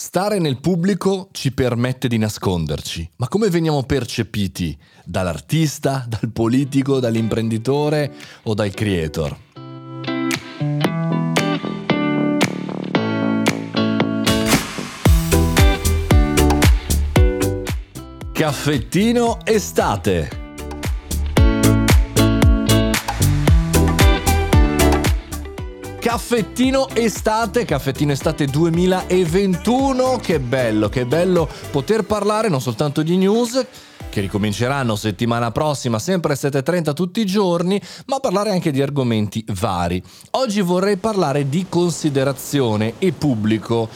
Stare nel pubblico ci permette di nasconderci, ma come veniamo percepiti? Dall'artista, dal politico, dall'imprenditore o dal creator? Caffettino estate Caffettino estate, caffettino estate 2021, che bello, che bello poter parlare non soltanto di news, che ricominceranno settimana prossima, sempre alle 7.30 tutti i giorni, ma parlare anche di argomenti vari. Oggi vorrei parlare di considerazione e pubblico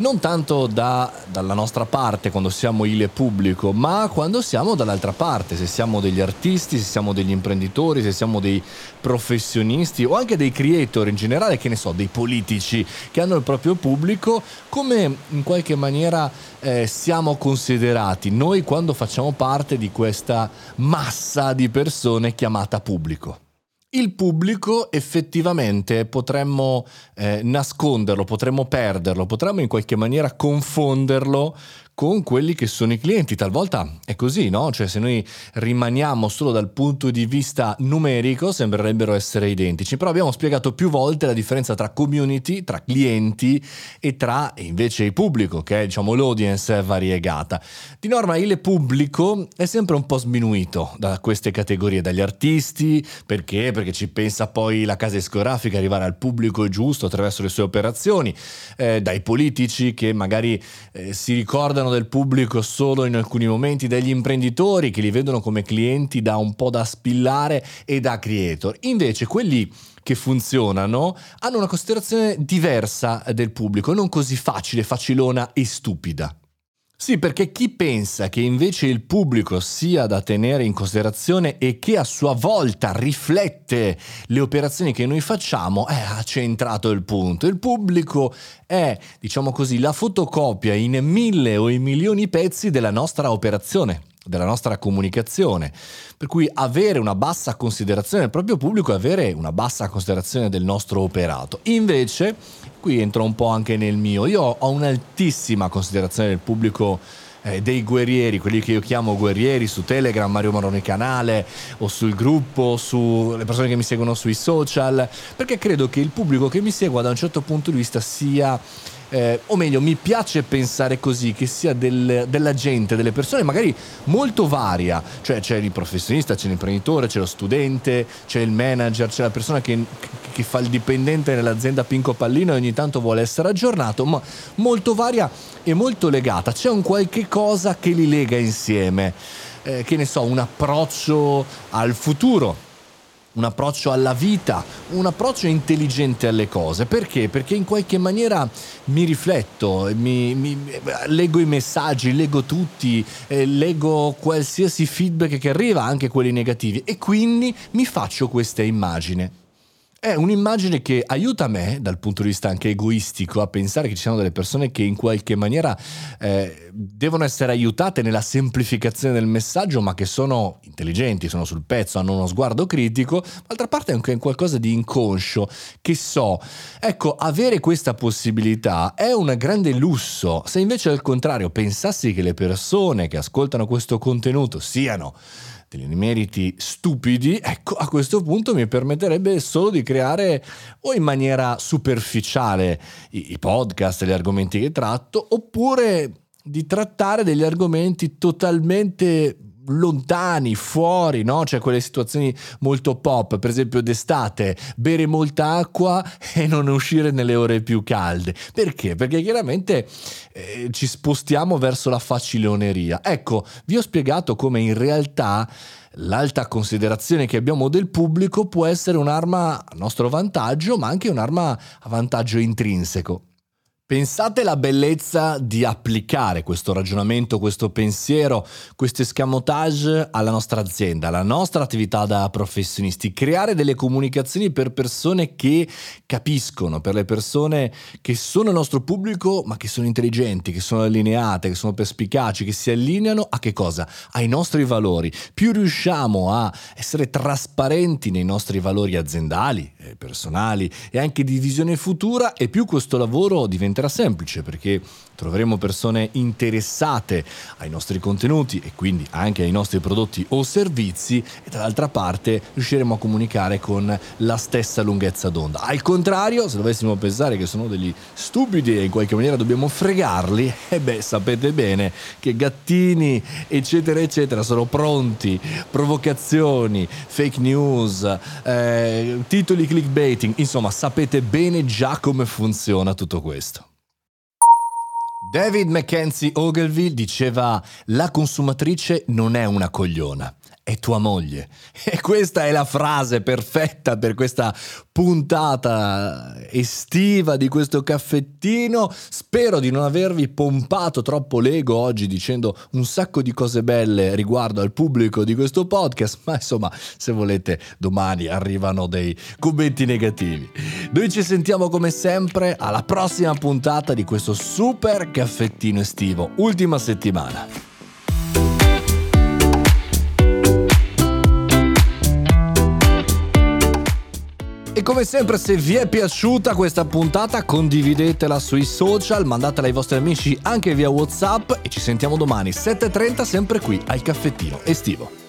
non tanto da, dalla nostra parte quando siamo il pubblico, ma quando siamo dall'altra parte, se siamo degli artisti, se siamo degli imprenditori, se siamo dei professionisti o anche dei creator in generale, che ne so, dei politici che hanno il proprio pubblico, come in qualche maniera eh, siamo considerati noi quando facciamo parte di questa massa di persone chiamata pubblico. Il pubblico effettivamente potremmo eh, nasconderlo, potremmo perderlo, potremmo in qualche maniera confonderlo con quelli che sono i clienti. Talvolta è così, no? Cioè se noi rimaniamo solo dal punto di vista numerico sembrerebbero essere identici, però abbiamo spiegato più volte la differenza tra community, tra clienti e tra invece il pubblico, che è diciamo l'audience variegata. Di norma il pubblico è sempre un po' sminuito da queste categorie, dagli artisti, perché? Perché ci pensa poi la casa discografica arrivare al pubblico giusto attraverso le sue operazioni, eh, dai politici che magari eh, si ricordano del pubblico solo in alcuni momenti, degli imprenditori che li vedono come clienti da un po' da spillare e da creator. Invece quelli che funzionano hanno una considerazione diversa del pubblico, non così facile, facilona e stupida. Sì, perché chi pensa che invece il pubblico sia da tenere in considerazione e che a sua volta riflette le operazioni che noi facciamo, eh, ha centrato il punto. Il pubblico è, diciamo così, la fotocopia in mille o in milioni pezzi della nostra operazione della nostra comunicazione. Per cui avere una bassa considerazione del proprio pubblico è avere una bassa considerazione del nostro operato. Invece, qui entro un po' anche nel mio, io ho un'altissima considerazione del pubblico eh, dei guerrieri, quelli che io chiamo guerrieri su Telegram, Mario Maroni canale o sul gruppo, sulle persone che mi seguono sui social, perché credo che il pubblico che mi segua da un certo punto di vista sia eh, o meglio, mi piace pensare così, che sia del, della gente, delle persone magari molto varia, cioè c'è il professionista, c'è l'imprenditore, c'è lo studente, c'è il manager, c'è la persona che, che fa il dipendente nell'azienda Pinco Pallino e ogni tanto vuole essere aggiornato, ma molto varia e molto legata, c'è un qualche cosa che li lega insieme, eh, che ne so, un approccio al futuro un approccio alla vita, un approccio intelligente alle cose. Perché? Perché in qualche maniera mi rifletto, mi, mi, leggo i messaggi, leggo tutti, eh, leggo qualsiasi feedback che arriva, anche quelli negativi, e quindi mi faccio questa immagine. È un'immagine che aiuta me, dal punto di vista anche egoistico, a pensare che ci siano delle persone che in qualche maniera eh, devono essere aiutate nella semplificazione del messaggio, ma che sono intelligenti, sono sul pezzo, hanno uno sguardo critico. D'altra parte è anche qualcosa di inconscio, che so. Ecco, avere questa possibilità è un grande lusso. Se invece al contrario pensassi che le persone che ascoltano questo contenuto siano degli meriti stupidi, ecco, a questo punto mi permetterebbe solo di creare o in maniera superficiale i, i podcast, gli argomenti che tratto, oppure di trattare degli argomenti totalmente lontani, fuori, no? Cioè quelle situazioni molto pop, per esempio d'estate, bere molta acqua e non uscire nelle ore più calde. Perché? Perché chiaramente eh, ci spostiamo verso la faciloneria. Ecco, vi ho spiegato come in realtà l'alta considerazione che abbiamo del pubblico può essere un'arma a nostro vantaggio, ma anche un'arma a vantaggio intrinseco. Pensate la bellezza di applicare questo ragionamento, questo pensiero, questo escamotage alla nostra azienda, alla nostra attività da professionisti, creare delle comunicazioni per persone che capiscono, per le persone che sono il nostro pubblico ma che sono intelligenti, che sono allineate, che sono perspicaci, che si allineano a che cosa? Ai nostri valori. Più riusciamo a essere trasparenti nei nostri valori aziendali, eh, personali e anche di visione futura e più questo lavoro diventerà semplice perché troveremo persone interessate ai nostri contenuti e quindi anche ai nostri prodotti o servizi e dall'altra parte riusciremo a comunicare con la stessa lunghezza d'onda. Al contrario, se dovessimo pensare che sono degli stupidi e in qualche maniera dobbiamo fregarli, e eh beh, sapete bene che gattini, eccetera, eccetera, sono pronti, provocazioni, fake news, eh, titoli clickbaiting, insomma, sapete bene già come funziona tutto questo. David Mackenzie Ogilvy diceva la consumatrice non è una cogliona, è tua moglie. E questa è la frase perfetta per questa puntata estiva di questo caffettino. Spero di non avervi pompato troppo l'ego oggi dicendo un sacco di cose belle riguardo al pubblico di questo podcast, ma insomma, se volete, domani arrivano dei commenti negativi. Noi ci sentiamo come sempre alla prossima puntata di questo super caffettino estivo, ultima settimana. E come sempre se vi è piaciuta questa puntata condividetela sui social, mandatela ai vostri amici anche via Whatsapp e ci sentiamo domani 7.30 sempre qui al caffettino estivo.